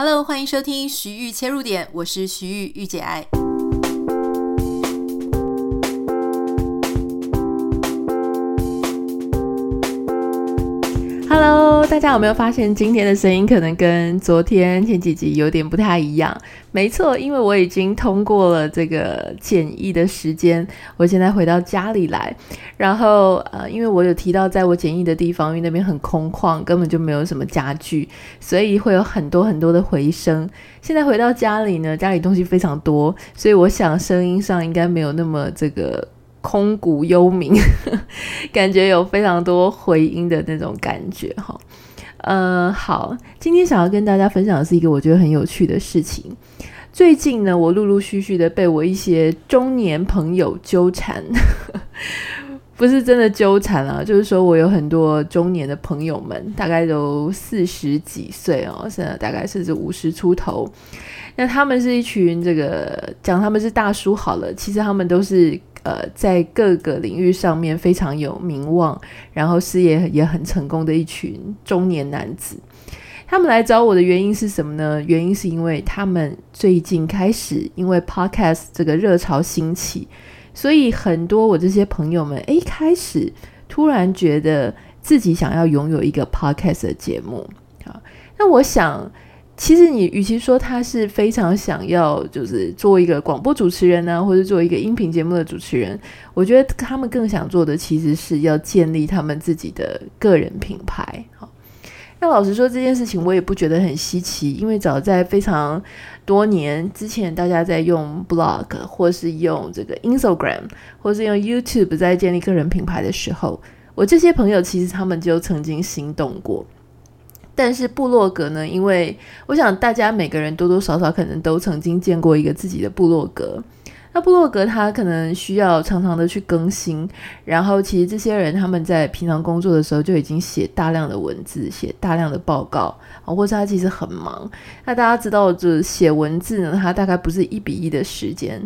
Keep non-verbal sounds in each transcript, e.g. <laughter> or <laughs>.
Hello，欢迎收听徐玉切入点，我是徐玉玉姐爱。大家有没有发现今天的声音可能跟昨天前几集有点不太一样？没错，因为我已经通过了这个检疫的时间，我现在回到家里来。然后呃，因为我有提到，在我检疫的地方，因为那边很空旷，根本就没有什么家具，所以会有很多很多的回声。现在回到家里呢，家里东西非常多，所以我想声音上应该没有那么这个。空谷幽鸣，<laughs> 感觉有非常多回音的那种感觉哈。呃，好，今天想要跟大家分享的是一个我觉得很有趣的事情。最近呢，我陆陆续续的被我一些中年朋友纠缠，<laughs> 不是真的纠缠啊，就是说我有很多中年的朋友们，大概都四十几岁哦，现在大概甚至五十出头。那他们是一群这个讲他们是大叔好了，其实他们都是。呃，在各个领域上面非常有名望，然后事业也很成功的一群中年男子，他们来找我的原因是什么呢？原因是因为他们最近开始因为 Podcast 这个热潮兴起，所以很多我这些朋友们，诶，开始突然觉得自己想要拥有一个 Podcast 的节目啊。那我想。其实你与其说他是非常想要，就是做一个广播主持人呢、或者做一个音频节目的主持人，我觉得他们更想做的其实是要建立他们自己的个人品牌。好，那老实说这件事情我也不觉得很稀奇，因为早在非常多年之前，大家在用 blog 或是用这个 Instagram 或是用 YouTube 在建立个人品牌的时候，我这些朋友其实他们就曾经心动过。但是部落格呢？因为我想大家每个人多多少少可能都曾经见过一个自己的部落格。那部落格它可能需要常常的去更新，然后其实这些人他们在平常工作的时候就已经写大量的文字，写大量的报告啊，或者他其实很忙。那大家知道，就是写文字呢，它大概不是一比一的时间。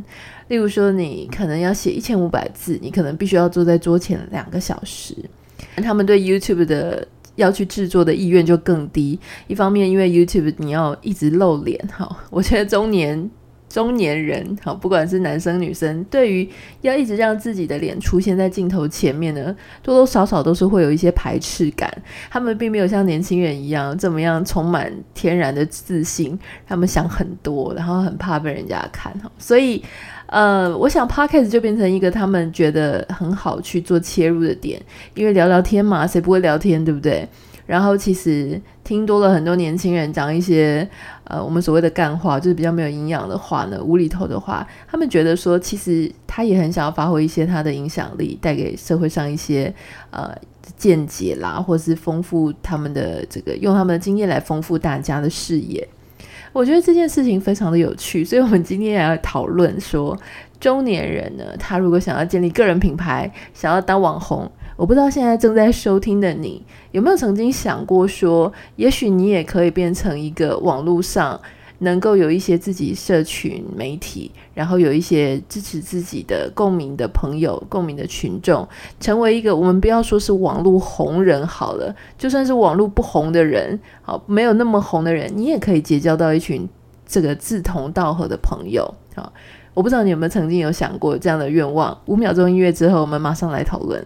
例如说，你可能要写一千五百字，你可能必须要坐在桌前两个小时。他们对 YouTube 的。要去制作的意愿就更低。一方面，因为 YouTube 你要一直露脸，哈，我觉得中年中年人，哈，不管是男生女生，对于要一直让自己的脸出现在镜头前面呢，多多少少都是会有一些排斥感。他们并没有像年轻人一样这么样充满天然的自信，他们想很多，然后很怕被人家看，哈，所以。呃，我想 Podcast 就变成一个他们觉得很好去做切入的点，因为聊聊天嘛，谁不会聊天，对不对？然后其实听多了很多年轻人讲一些呃我们所谓的干话，就是比较没有营养的话呢，无厘头的话，他们觉得说其实他也很想要发挥一些他的影响力，带给社会上一些呃见解啦，或是丰富他们的这个用他们的经验来丰富大家的视野。我觉得这件事情非常的有趣，所以我们今天也要讨论说，中年人呢，他如果想要建立个人品牌，想要当网红，我不知道现在正在收听的你有没有曾经想过说，也许你也可以变成一个网络上。能够有一些自己社群媒体，然后有一些支持自己的共鸣的朋友、共鸣的群众，成为一个我们不要说是网络红人好了，就算是网络不红的人，好，没有那么红的人，你也可以结交到一群这个志同道合的朋友。好，我不知道你有没有曾经有想过这样的愿望？五秒钟音乐之后，我们马上来讨论。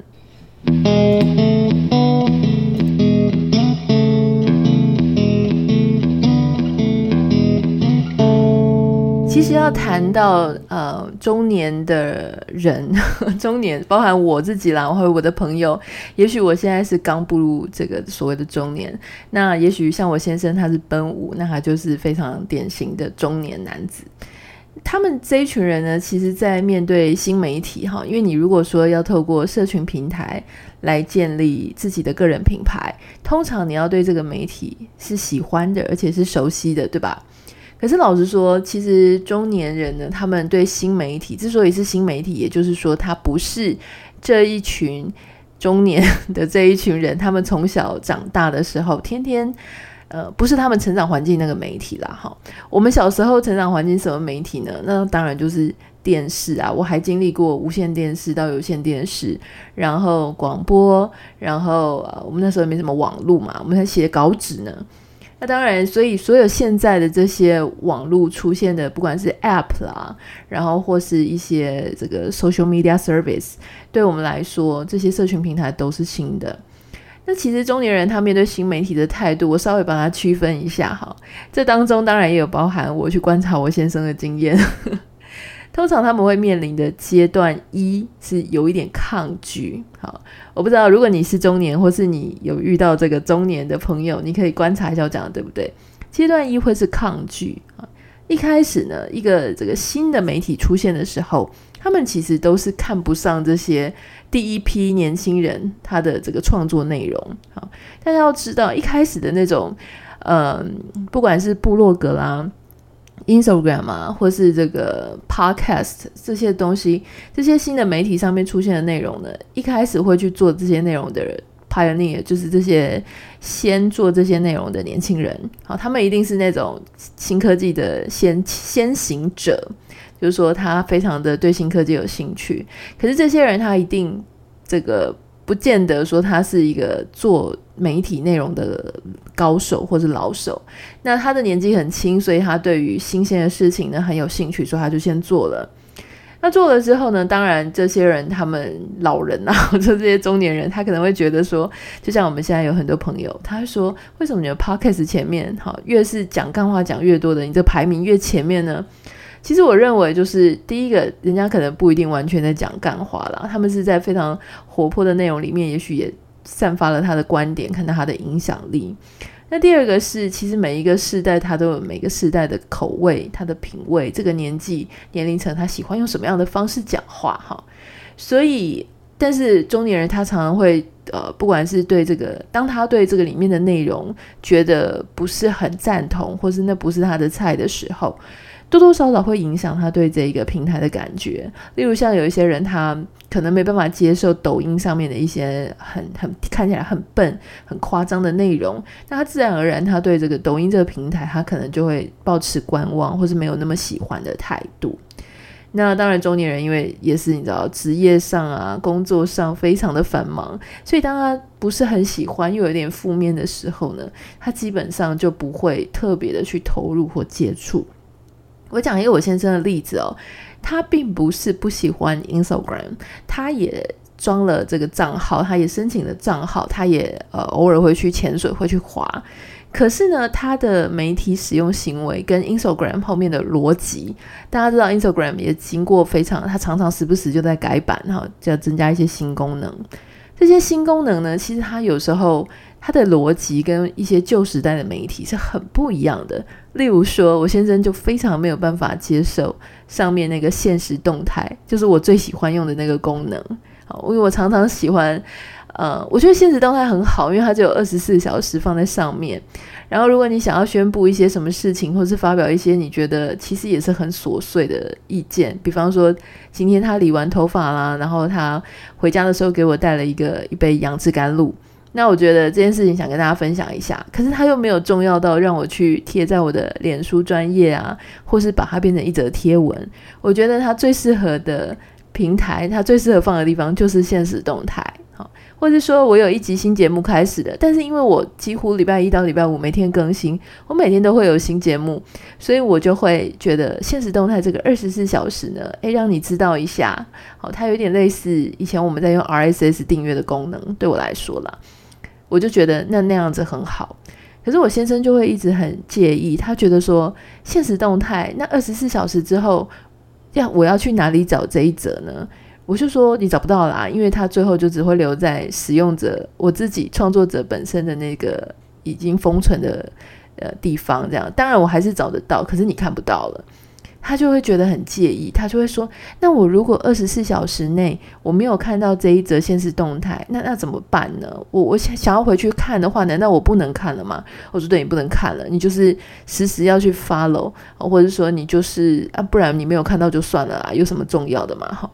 其实要谈到呃中年的人，<laughs> 中年包含我自己啦，然后我的朋友，也许我现在是刚步入这个所谓的中年，那也许像我先生他是奔五，那他就是非常典型的中年男子。他们这一群人呢，其实，在面对新媒体哈，因为你如果说要透过社群平台来建立自己的个人品牌，通常你要对这个媒体是喜欢的，而且是熟悉的，对吧？可是老实说，其实中年人呢，他们对新媒体之所以是新媒体，也就是说，他不是这一群中年的这一群人，他们从小长大的时候，天天呃，不是他们成长环境那个媒体啦。哈，我们小时候成长环境什么媒体呢？那当然就是电视啊。我还经历过无线电视到有线电视，然后广播，然后呃，我们那时候也没什么网络嘛，我们还写稿纸呢。那当然，所以所有现在的这些网络出现的，不管是 App 啦，然后或是一些这个 Social Media Service，对我们来说，这些社群平台都是新的。那其实中年人他面对新媒体的态度，我稍微把它区分一下哈。这当中当然也有包含我去观察我先生的经验。<laughs> 通常他们会面临的阶段一是有一点抗拒。好，我不知道如果你是中年，或是你有遇到这个中年的朋友，你可以观察一下我讲的对不对？阶段一会是抗拒啊。一开始呢，一个这个新的媒体出现的时候，他们其实都是看不上这些第一批年轻人他的这个创作内容。好，大家要知道，一开始的那种，嗯、不管是部落格啦。Instagram 啊，或是这个 Podcast 这些东西，这些新的媒体上面出现的内容呢，一开始会去做这些内容的人，Pioneer 就是这些先做这些内容的年轻人，好，他们一定是那种新科技的先先行者，就是说他非常的对新科技有兴趣，可是这些人他一定这个。不见得说他是一个做媒体内容的高手或是老手，那他的年纪很轻，所以他对于新鲜的事情呢很有兴趣，所以他就先做了。那做了之后呢，当然这些人他们老人啊，或 <laughs> 者这些中年人，他可能会觉得说，就像我们现在有很多朋友，他说，为什么你的 podcast 前面好越是讲干话讲越多的，你这排名越前面呢？其实我认为，就是第一个，人家可能不一定完全在讲干话啦，他们是在非常活泼的内容里面，也许也散发了他的观点，看到他的影响力。那第二个是，其实每一个世代他都有每个世代的口味，他的品味，这个年纪年龄层他喜欢用什么样的方式讲话哈。所以，但是中年人他常常会呃，不管是对这个，当他对这个里面的内容觉得不是很赞同，或是那不是他的菜的时候。多多少少会影响他对这一个平台的感觉，例如像有一些人，他可能没办法接受抖音上面的一些很很看起来很笨、很夸张的内容，那他自然而然他对这个抖音这个平台，他可能就会抱持观望或是没有那么喜欢的态度。那当然，中年人因为也是你知道，职业上啊、工作上非常的繁忙，所以当他不是很喜欢又有点负面的时候呢，他基本上就不会特别的去投入或接触。我讲一个我先生的例子哦，他并不是不喜欢 Instagram，他也装了这个账号，他也申请了账号，他也呃偶尔会去潜水，会去滑。可是呢，他的媒体使用行为跟 Instagram 后面的逻辑，大家知道 Instagram 也经过非常，他常常时不时就在改版哈，就要增加一些新功能。这些新功能呢，其实它有时候它的逻辑跟一些旧时代的媒体是很不一样的。例如说，我先生就非常没有办法接受上面那个限时动态，就是我最喜欢用的那个功能。好，因为我常常喜欢，呃，我觉得限时动态很好，因为它只有二十四小时放在上面。然后，如果你想要宣布一些什么事情，或是发表一些你觉得其实也是很琐碎的意见，比方说今天他理完头发啦，然后他回家的时候给我带了一个一杯杨枝甘露，那我觉得这件事情想跟大家分享一下。可是他又没有重要到让我去贴在我的脸书专页啊，或是把它变成一则贴文。我觉得它最适合的平台，它最适合放的地方就是现实动态。好或者说我有一集新节目开始的，但是因为我几乎礼拜一到礼拜五每天更新，我每天都会有新节目，所以我就会觉得现实动态这个二十四小时呢，诶，让你知道一下，好，它有点类似以前我们在用 RSS 订阅的功能，对我来说啦，我就觉得那那样子很好。可是我先生就会一直很介意，他觉得说现实动态那二十四小时之后，要我要去哪里找这一则呢？我就说你找不到啦，因为他最后就只会留在使用者我自己创作者本身的那个已经封存的呃地方，这样当然我还是找得到，可是你看不到了，他就会觉得很介意，他就会说：那我如果二十四小时内我没有看到这一则现实动态，那那怎么办呢？我我想想要回去看的话，难道我不能看了吗？我说对，你不能看了，你就是时时要去 follow，或者说你就是啊，不然你没有看到就算了啊，有什么重要的嘛？哈。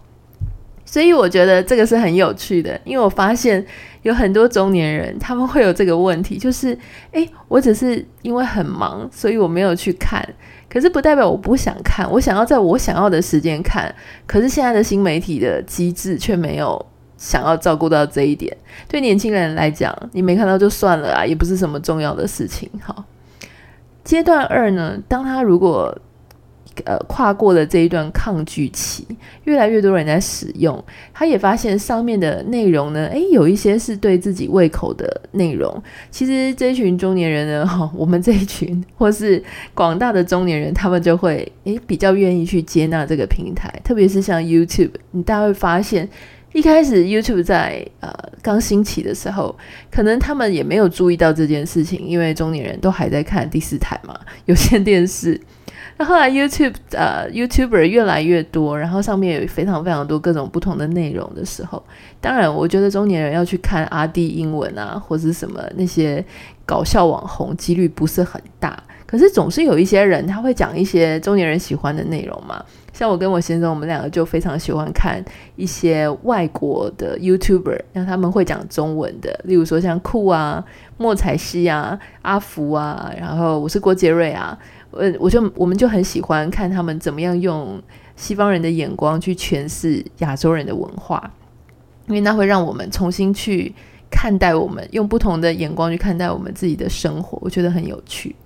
所以我觉得这个是很有趣的，因为我发现有很多中年人他们会有这个问题，就是诶，我只是因为很忙，所以我没有去看，可是不代表我不想看，我想要在我想要的时间看，可是现在的新媒体的机制却没有想要照顾到这一点。对年轻人来讲，你没看到就算了啊，也不是什么重要的事情。好，阶段二呢，当他如果呃，跨过了这一段抗拒期，越来越多人在使用，他也发现上面的内容呢，诶，有一些是对自己胃口的内容。其实这一群中年人呢，<laughs> 哈，我们这一群或是广大的中年人，他们就会诶比较愿意去接纳这个平台，特别是像 YouTube，你大家会发现，一开始 YouTube 在呃刚兴起的时候，可能他们也没有注意到这件事情，因为中年人都还在看第四台嘛，有线电视。那后来 YouTube 呃，YouTuber 越来越多，然后上面有非常非常多各种不同的内容的时候，当然我觉得中年人要去看阿弟英文啊，或者什么那些搞笑网红，几率不是很大。可是总是有一些人他会讲一些中年人喜欢的内容嘛，像我跟我先生，我们两个就非常喜欢看一些外国的 YouTuber，让他们会讲中文的，例如说像酷啊、莫彩希啊、阿福啊，然后我是郭杰瑞啊。呃，我就我们就很喜欢看他们怎么样用西方人的眼光去诠释亚洲人的文化，因为那会让我们重新去看待我们，用不同的眼光去看待我们自己的生活，我觉得很有趣。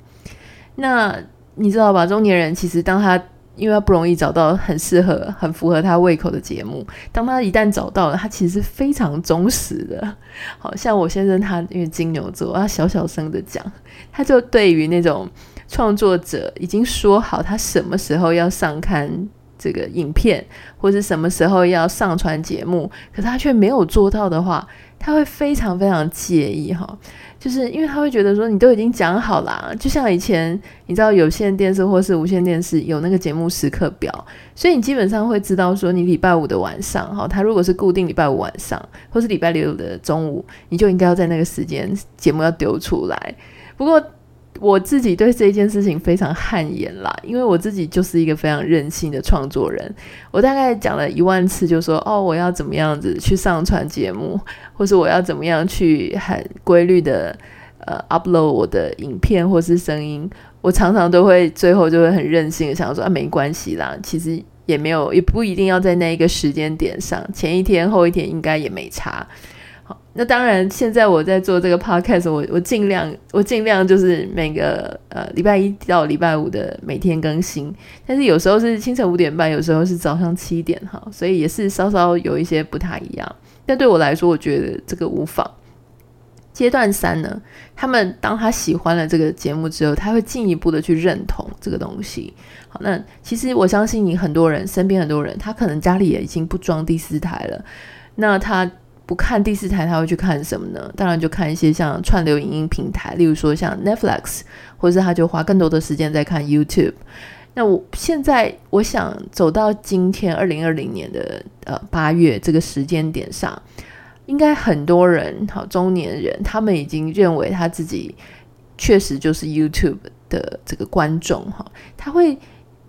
那你知道吧？中年人其实当他因为他不容易找到很适合、很符合他胃口的节目，当他一旦找到了，他其实是非常忠实的。好像我先生他因为金牛座，他小小声的讲，他就对于那种。创作者已经说好，他什么时候要上看这个影片，或是什么时候要上传节目，可他却没有做到的话，他会非常非常介意哈。就是因为他会觉得说，你都已经讲好了，就像以前你知道有线电视或是无线电视有那个节目时刻表，所以你基本上会知道说，你礼拜五的晚上哈，他如果是固定礼拜五晚上，或是礼拜六的中午，你就应该要在那个时间节目要丢出来。不过。我自己对这件事情非常汗颜啦，因为我自己就是一个非常任性的创作人。我大概讲了一万次，就说哦，我要怎么样子去上传节目，或是我要怎么样去很规律的呃 upload 我的影片或是声音。我常常都会最后就会很任性的想说啊，没关系啦，其实也没有，也不一定要在那一个时间点上，前一天后一天应该也没差。好，那当然，现在我在做这个 podcast，我我尽量我尽量就是每个呃礼拜一到礼拜五的每天更新，但是有时候是清晨五点半，有时候是早上七点哈，所以也是稍稍有一些不太一样。但对我来说，我觉得这个无妨。阶段三呢，他们当他喜欢了这个节目之后，他会进一步的去认同这个东西。好，那其实我相信你很多人身边很多人，他可能家里也已经不装第四台了，那他。不看第四台，他会去看什么呢？当然就看一些像串流影音平台，例如说像 Netflix，或者是他就花更多的时间在看 YouTube。那我现在我想走到今天二零二零年的呃八月这个时间点上，应该很多人好中年人，他们已经认为他自己确实就是 YouTube 的这个观众哈，他会。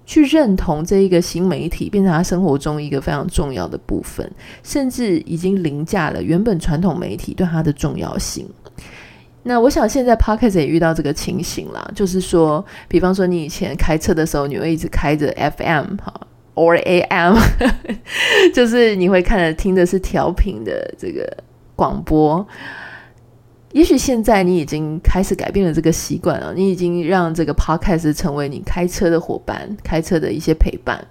去认同这一个新媒体变成他生活中一个非常重要的部分，甚至已经凌驾了原本传统媒体对他的重要性。那我想现在 Podcast 也遇到这个情形啦，就是说，比方说你以前开车的时候，你会一直开着 FM 哈，or AM，<laughs> 就是你会看着听的是调频的这个广播。也许现在你已经开始改变了这个习惯了，你已经让这个 podcast 成为你开车的伙伴，开车的一些陪伴，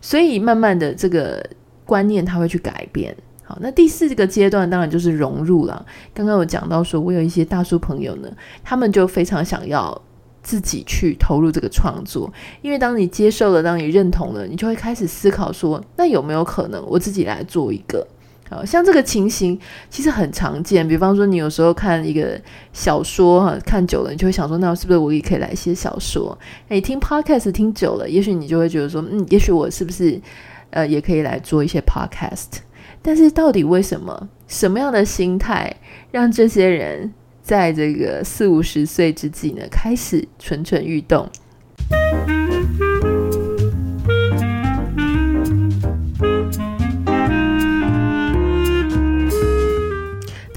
所以慢慢的这个观念它会去改变。好，那第四个阶段当然就是融入了。刚刚有讲到说，我有一些大叔朋友呢，他们就非常想要自己去投入这个创作，因为当你接受了，当你认同了，你就会开始思考说，那有没有可能我自己来做一个？好像这个情形其实很常见，比方说你有时候看一个小说哈，看久了你就会想说，那是不是我也可以来写小说？你听 podcast 听久了，也许你就会觉得说，嗯，也许我是不是呃也可以来做一些 podcast？但是到底为什么？什么样的心态让这些人在这个四五十岁之际呢，开始蠢蠢欲动？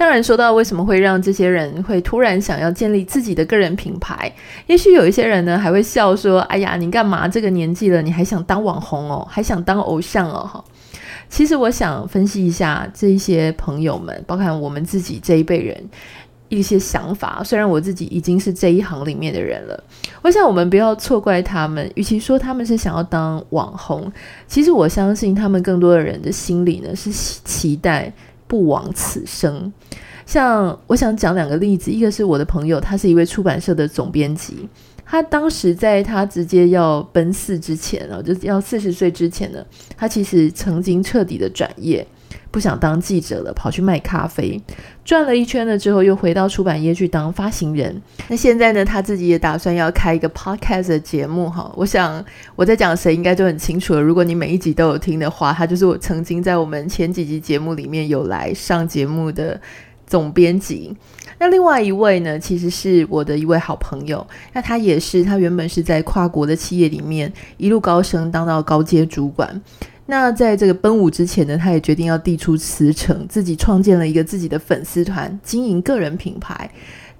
当然，说到为什么会让这些人会突然想要建立自己的个人品牌，也许有一些人呢还会笑说：“哎呀，你干嘛这个年纪了，你还想当网红哦，还想当偶像哦？”哈，其实我想分析一下这些朋友们，包括我们自己这一辈人，一些想法。虽然我自己已经是这一行里面的人了，我想我们不要错怪他们。与其说他们是想要当网红，其实我相信他们更多的人的心里呢是期待不枉此生。像我想讲两个例子，一个是我的朋友，他是一位出版社的总编辑。他当时在他直接要奔四之前啊，就要四十岁之前呢，他其实曾经彻底的转业，不想当记者了，跑去卖咖啡，转了一圈了之后，又回到出版业去当发行人。那现在呢，他自己也打算要开一个 podcast 节目哈。我想我在讲谁应该就很清楚了。如果你每一集都有听的话，他就是我曾经在我们前几集节目里面有来上节目的总编辑。那另外一位呢，其实是我的一位好朋友。那他也是，他原本是在跨国的企业里面一路高升，当到高阶主管。那在这个奔五之前呢，他也决定要递出辞呈，自己创建了一个自己的粉丝团，经营个人品牌，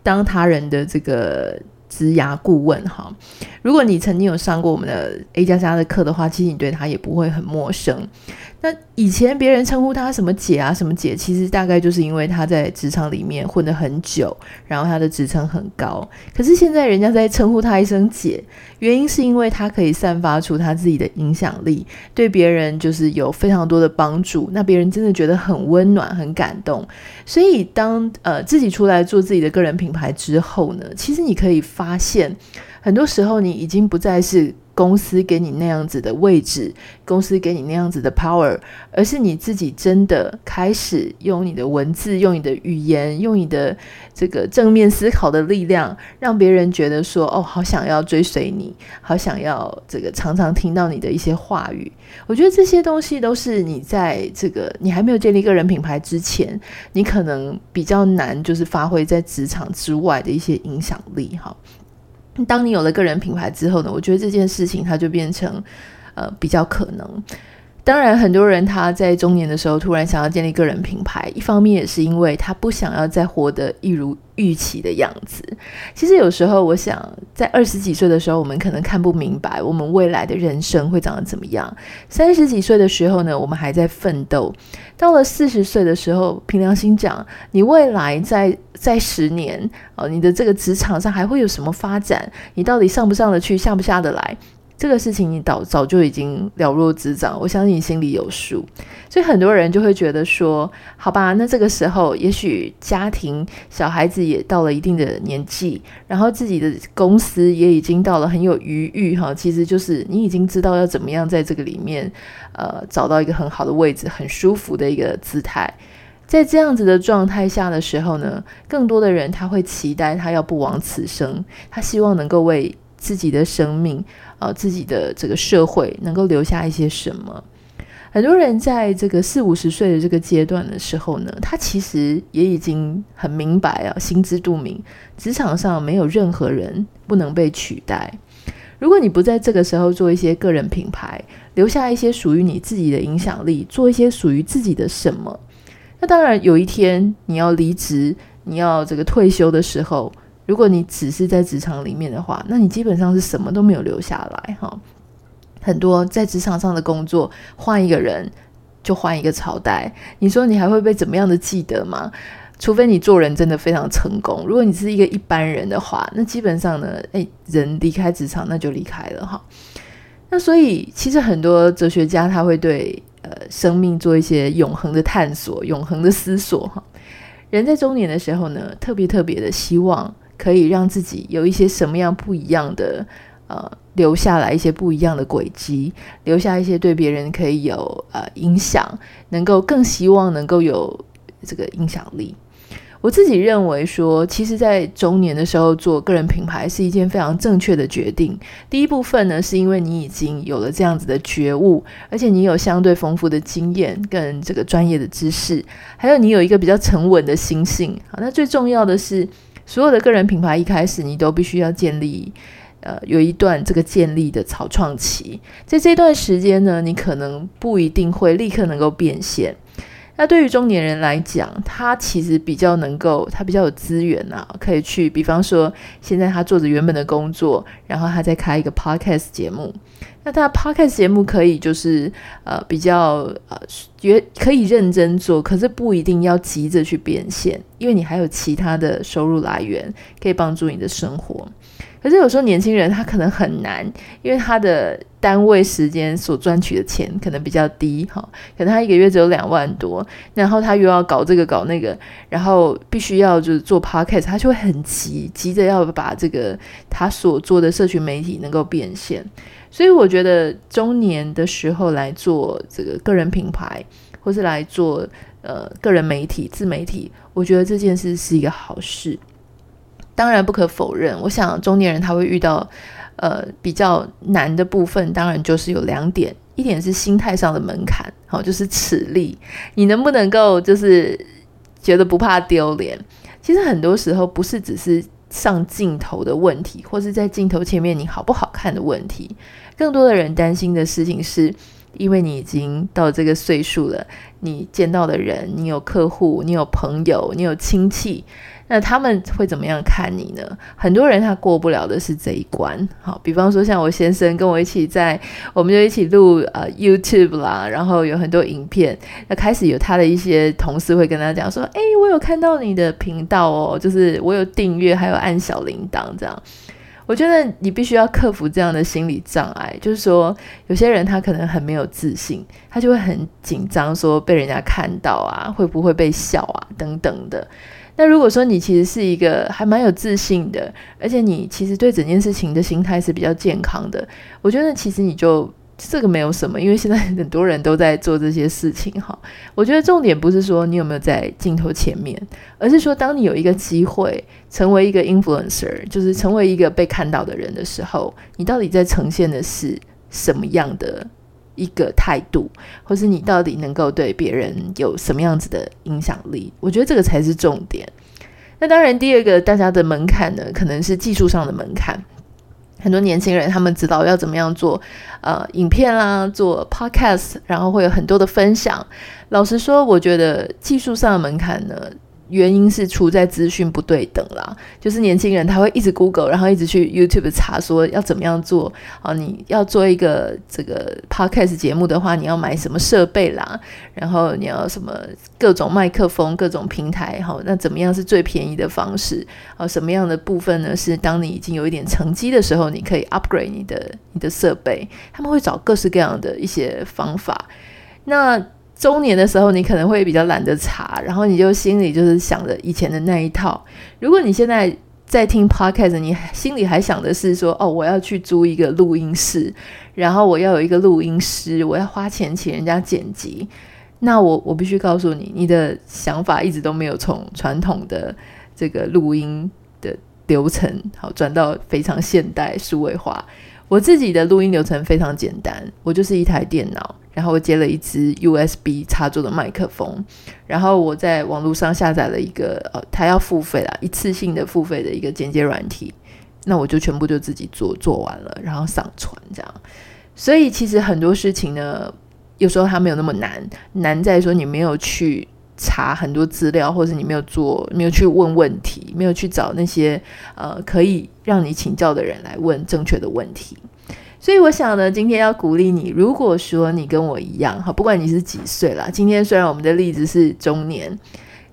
当他人的这个。职涯顾问哈，如果你曾经有上过我们的 A 加加的课的话，其实你对他也不会很陌生。那以前别人称呼她什么姐啊，什么姐，其实大概就是因为她在职场里面混得很久，然后她的职称很高。可是现在人家在称呼她一声姐，原因是因为她可以散发出她自己的影响力，对别人就是有非常多的帮助。那别人真的觉得很温暖、很感动。所以当呃自己出来做自己的个人品牌之后呢，其实你可以。发现很多时候，你已经不再是公司给你那样子的位置，公司给你那样子的 power，而是你自己真的开始用你的文字、用你的语言、用你的这个正面思考的力量，让别人觉得说：“哦，好想要追随你，好想要这个常常听到你的一些话语。”我觉得这些东西都是你在这个你还没有建立个人品牌之前，你可能比较难，就是发挥在职场之外的一些影响力，哈。当你有了个人品牌之后呢，我觉得这件事情它就变成呃比较可能。当然，很多人他在中年的时候突然想要建立个人品牌，一方面也是因为他不想要再活得一如预期的样子。其实有时候我想，在二十几岁的时候，我们可能看不明白我们未来的人生会长得怎么样；三十几岁的时候呢，我们还在奋斗；到了四十岁的时候，凭良心讲，你未来在在十年哦，你的这个职场上还会有什么发展？你到底上不上得去，下不下得来？这个事情你早早就已经了若指掌，我相信你心里有数。所以很多人就会觉得说，好吧，那这个时候也许家庭小孩子也到了一定的年纪，然后自己的公司也已经到了很有余裕哈，其实就是你已经知道要怎么样在这个里面，呃，找到一个很好的位置，很舒服的一个姿态。在这样子的状态下的时候呢，更多的人他会期待他要不枉此生，他希望能够为自己的生命。呃，自己的这个社会能够留下一些什么？很多人在这个四五十岁的这个阶段的时候呢，他其实也已经很明白啊，心知肚明，职场上没有任何人不能被取代。如果你不在这个时候做一些个人品牌，留下一些属于你自己的影响力，做一些属于自己的什么，那当然有一天你要离职，你要这个退休的时候。如果你只是在职场里面的话，那你基本上是什么都没有留下来哈。很多在职场上的工作，换一个人就换一个朝代，你说你还会被怎么样的记得吗？除非你做人真的非常成功。如果你是一个一般人的话，那基本上呢，诶，人离开职场那就离开了哈。那所以其实很多哲学家他会对呃生命做一些永恒的探索、永恒的思索哈。人在中年的时候呢，特别特别的希望。可以让自己有一些什么样不一样的，呃，留下来一些不一样的轨迹，留下一些对别人可以有呃影响，能够更希望能够有这个影响力。我自己认为说，其实，在中年的时候做个人品牌是一件非常正确的决定。第一部分呢，是因为你已经有了这样子的觉悟，而且你有相对丰富的经验跟这个专业的知识，还有你有一个比较沉稳的心性。好，那最重要的是。所有的个人品牌一开始，你都必须要建立，呃，有一段这个建立的草创期。在这段时间呢，你可能不一定会立刻能够变现。那对于中年人来讲，他其实比较能够，他比较有资源啊，可以去，比方说，现在他做着原本的工作，然后他再开一个 podcast 节目。那他 podcast 节目可以就是呃比较呃也可以认真做，可是不一定要急着去变现，因为你还有其他的收入来源可以帮助你的生活。可是有时候年轻人他可能很难，因为他的单位时间所赚取的钱可能比较低哈，可能他一个月只有两万多，然后他又要搞这个搞那个，然后必须要就是做 podcast，他就会很急，急着要把这个他所做的社群媒体能够变现。所以我觉得中年的时候来做这个个人品牌，或是来做呃个人媒体自媒体，我觉得这件事是一个好事。当然不可否认，我想中年人他会遇到呃比较难的部分，当然就是有两点，一点是心态上的门槛，好，就是齿力，你能不能够就是觉得不怕丢脸？其实很多时候不是只是上镜头的问题，或是在镜头前面你好不好看的问题，更多的人担心的事情是，因为你已经到这个岁数了，你见到的人，你有客户，你有朋友，你有亲戚。那他们会怎么样看你呢？很多人他过不了的是这一关。好，比方说像我先生跟我一起在，我们就一起录呃 YouTube 啦，然后有很多影片。那开始有他的一些同事会跟他讲说：“诶，我有看到你的频道哦，就是我有订阅，还有按小铃铛这样。”我觉得你必须要克服这样的心理障碍，就是说有些人他可能很没有自信，他就会很紧张，说被人家看到啊，会不会被笑啊等等的。那如果说你其实是一个还蛮有自信的，而且你其实对整件事情的心态是比较健康的，我觉得其实你就这个没有什么，因为现在很多人都在做这些事情哈。<laughs> 我觉得重点不是说你有没有在镜头前面，而是说当你有一个机会成为一个 influencer，就是成为一个被看到的人的时候，你到底在呈现的是什么样的一个态度，或是你到底能够对别人有什么样子的影响力？我觉得这个才是重点。那当然，第二个大家的门槛呢，可能是技术上的门槛。很多年轻人他们知道要怎么样做呃影片啦，做 podcast，然后会有很多的分享。老实说，我觉得技术上的门槛呢。原因是出在资讯不对等啦，就是年轻人他会一直 Google，然后一直去 YouTube 查说要怎么样做啊？你要做一个这个 Podcast 节目的话，你要买什么设备啦？然后你要什么各种麦克风、各种平台？好，那怎么样是最便宜的方式？啊，什么样的部分呢？是当你已经有一点成绩的时候，你可以 upgrade 你的你的设备。他们会找各式各样的一些方法。那中年的时候，你可能会比较懒得查，然后你就心里就是想着以前的那一套。如果你现在在听 podcast，你心里还想的是说，哦，我要去租一个录音室，然后我要有一个录音师，我要花钱请人家剪辑。那我我必须告诉你，你的想法一直都没有从传统的这个录音的流程，好转到非常现代数位化。我自己的录音流程非常简单，我就是一台电脑。然后我接了一支 USB 插座的麦克风，然后我在网络上下载了一个呃，他要付费啦，一次性的付费的一个剪接软体，那我就全部就自己做做完了，然后上传这样。所以其实很多事情呢，有时候它没有那么难，难在说你没有去查很多资料，或者你没有做，没有去问问题，没有去找那些呃可以让你请教的人来问正确的问题。所以我想呢，今天要鼓励你。如果说你跟我一样，哈，不管你是几岁啦，今天虽然我们的例子是中年，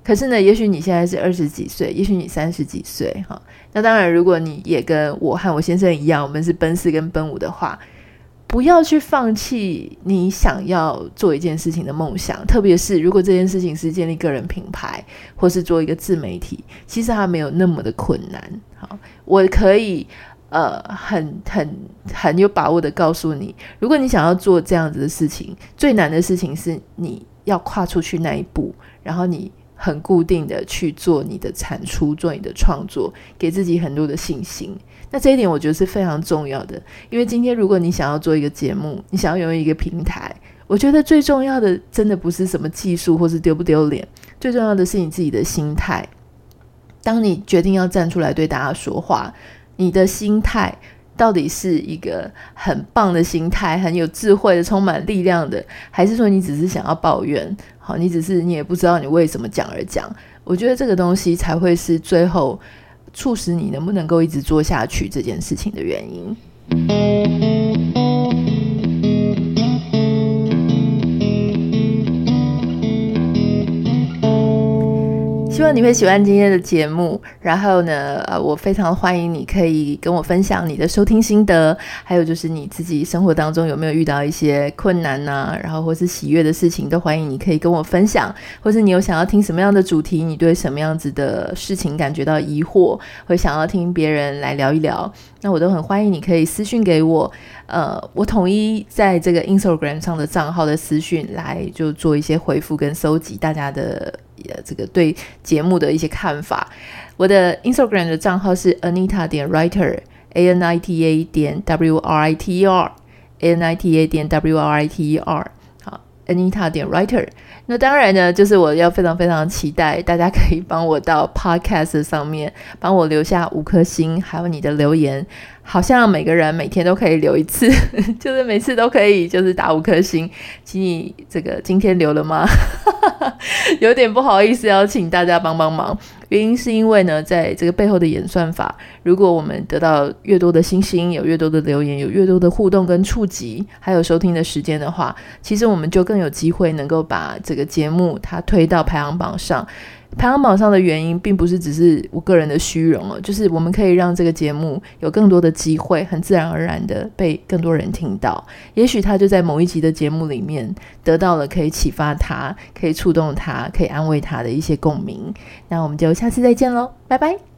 可是呢，也许你现在是二十几岁，也许你三十几岁，哈。那当然，如果你也跟我和我先生一样，我们是奔四跟奔五的话，不要去放弃你想要做一件事情的梦想。特别是如果这件事情是建立个人品牌，或是做一个自媒体，其实它没有那么的困难。好，我可以。呃，很很很有把握的告诉你，如果你想要做这样子的事情，最难的事情是你要跨出去那一步，然后你很固定的去做你的产出，做你的创作，给自己很多的信心。那这一点我觉得是非常重要的，因为今天如果你想要做一个节目，你想要拥有一个平台，我觉得最重要的真的不是什么技术或是丢不丢脸，最重要的是你自己的心态。当你决定要站出来对大家说话。你的心态到底是一个很棒的心态，很有智慧的、充满力量的，还是说你只是想要抱怨？好，你只是你也不知道你为什么讲而讲。我觉得这个东西才会是最后促使你能不能够一直做下去这件事情的原因。希望你会喜欢今天的节目，然后呢，呃，我非常欢迎你可以跟我分享你的收听心得，还有就是你自己生活当中有没有遇到一些困难呐、然后或是喜悦的事情，都欢迎你可以跟我分享，或是你有想要听什么样的主题，你对什么样子的事情感觉到疑惑，会想要听别人来聊一聊，那我都很欢迎你可以私讯给我，呃，我统一在这个 Instagram 上的账号的私讯来就做一些回复跟搜集大家的。呃，这个对节目的一些看法，我的 Instagram 的账号是 Anita 点 Writer，A N I T A 点 W R I T E R，A N I T A 点 W R I T E R，好，Anita 点 Writer。那当然呢，就是我要非常非常期待大家可以帮我到 Podcast 上面帮我留下五颗星，还有你的留言。好像每个人每天都可以留一次，<laughs> 就是每次都可以，就是打五颗星。请你这个今天留了吗？<laughs> 有点不好意思，要请大家帮帮忙。原因是因为呢，在这个背后的演算法，如果我们得到越多的星星，有越多的留言，有越多的互动跟触及，还有收听的时间的话，其实我们就更有机会能够把这个节目它推到排行榜上。排行榜上的原因，并不是只是我个人的虚荣哦，就是我们可以让这个节目有更多的机会，很自然而然的被更多人听到。也许他就在某一集的节目里面得到了可以启发他、可以触动他、可以安慰他的一些共鸣。那我们就下次再见喽，拜拜。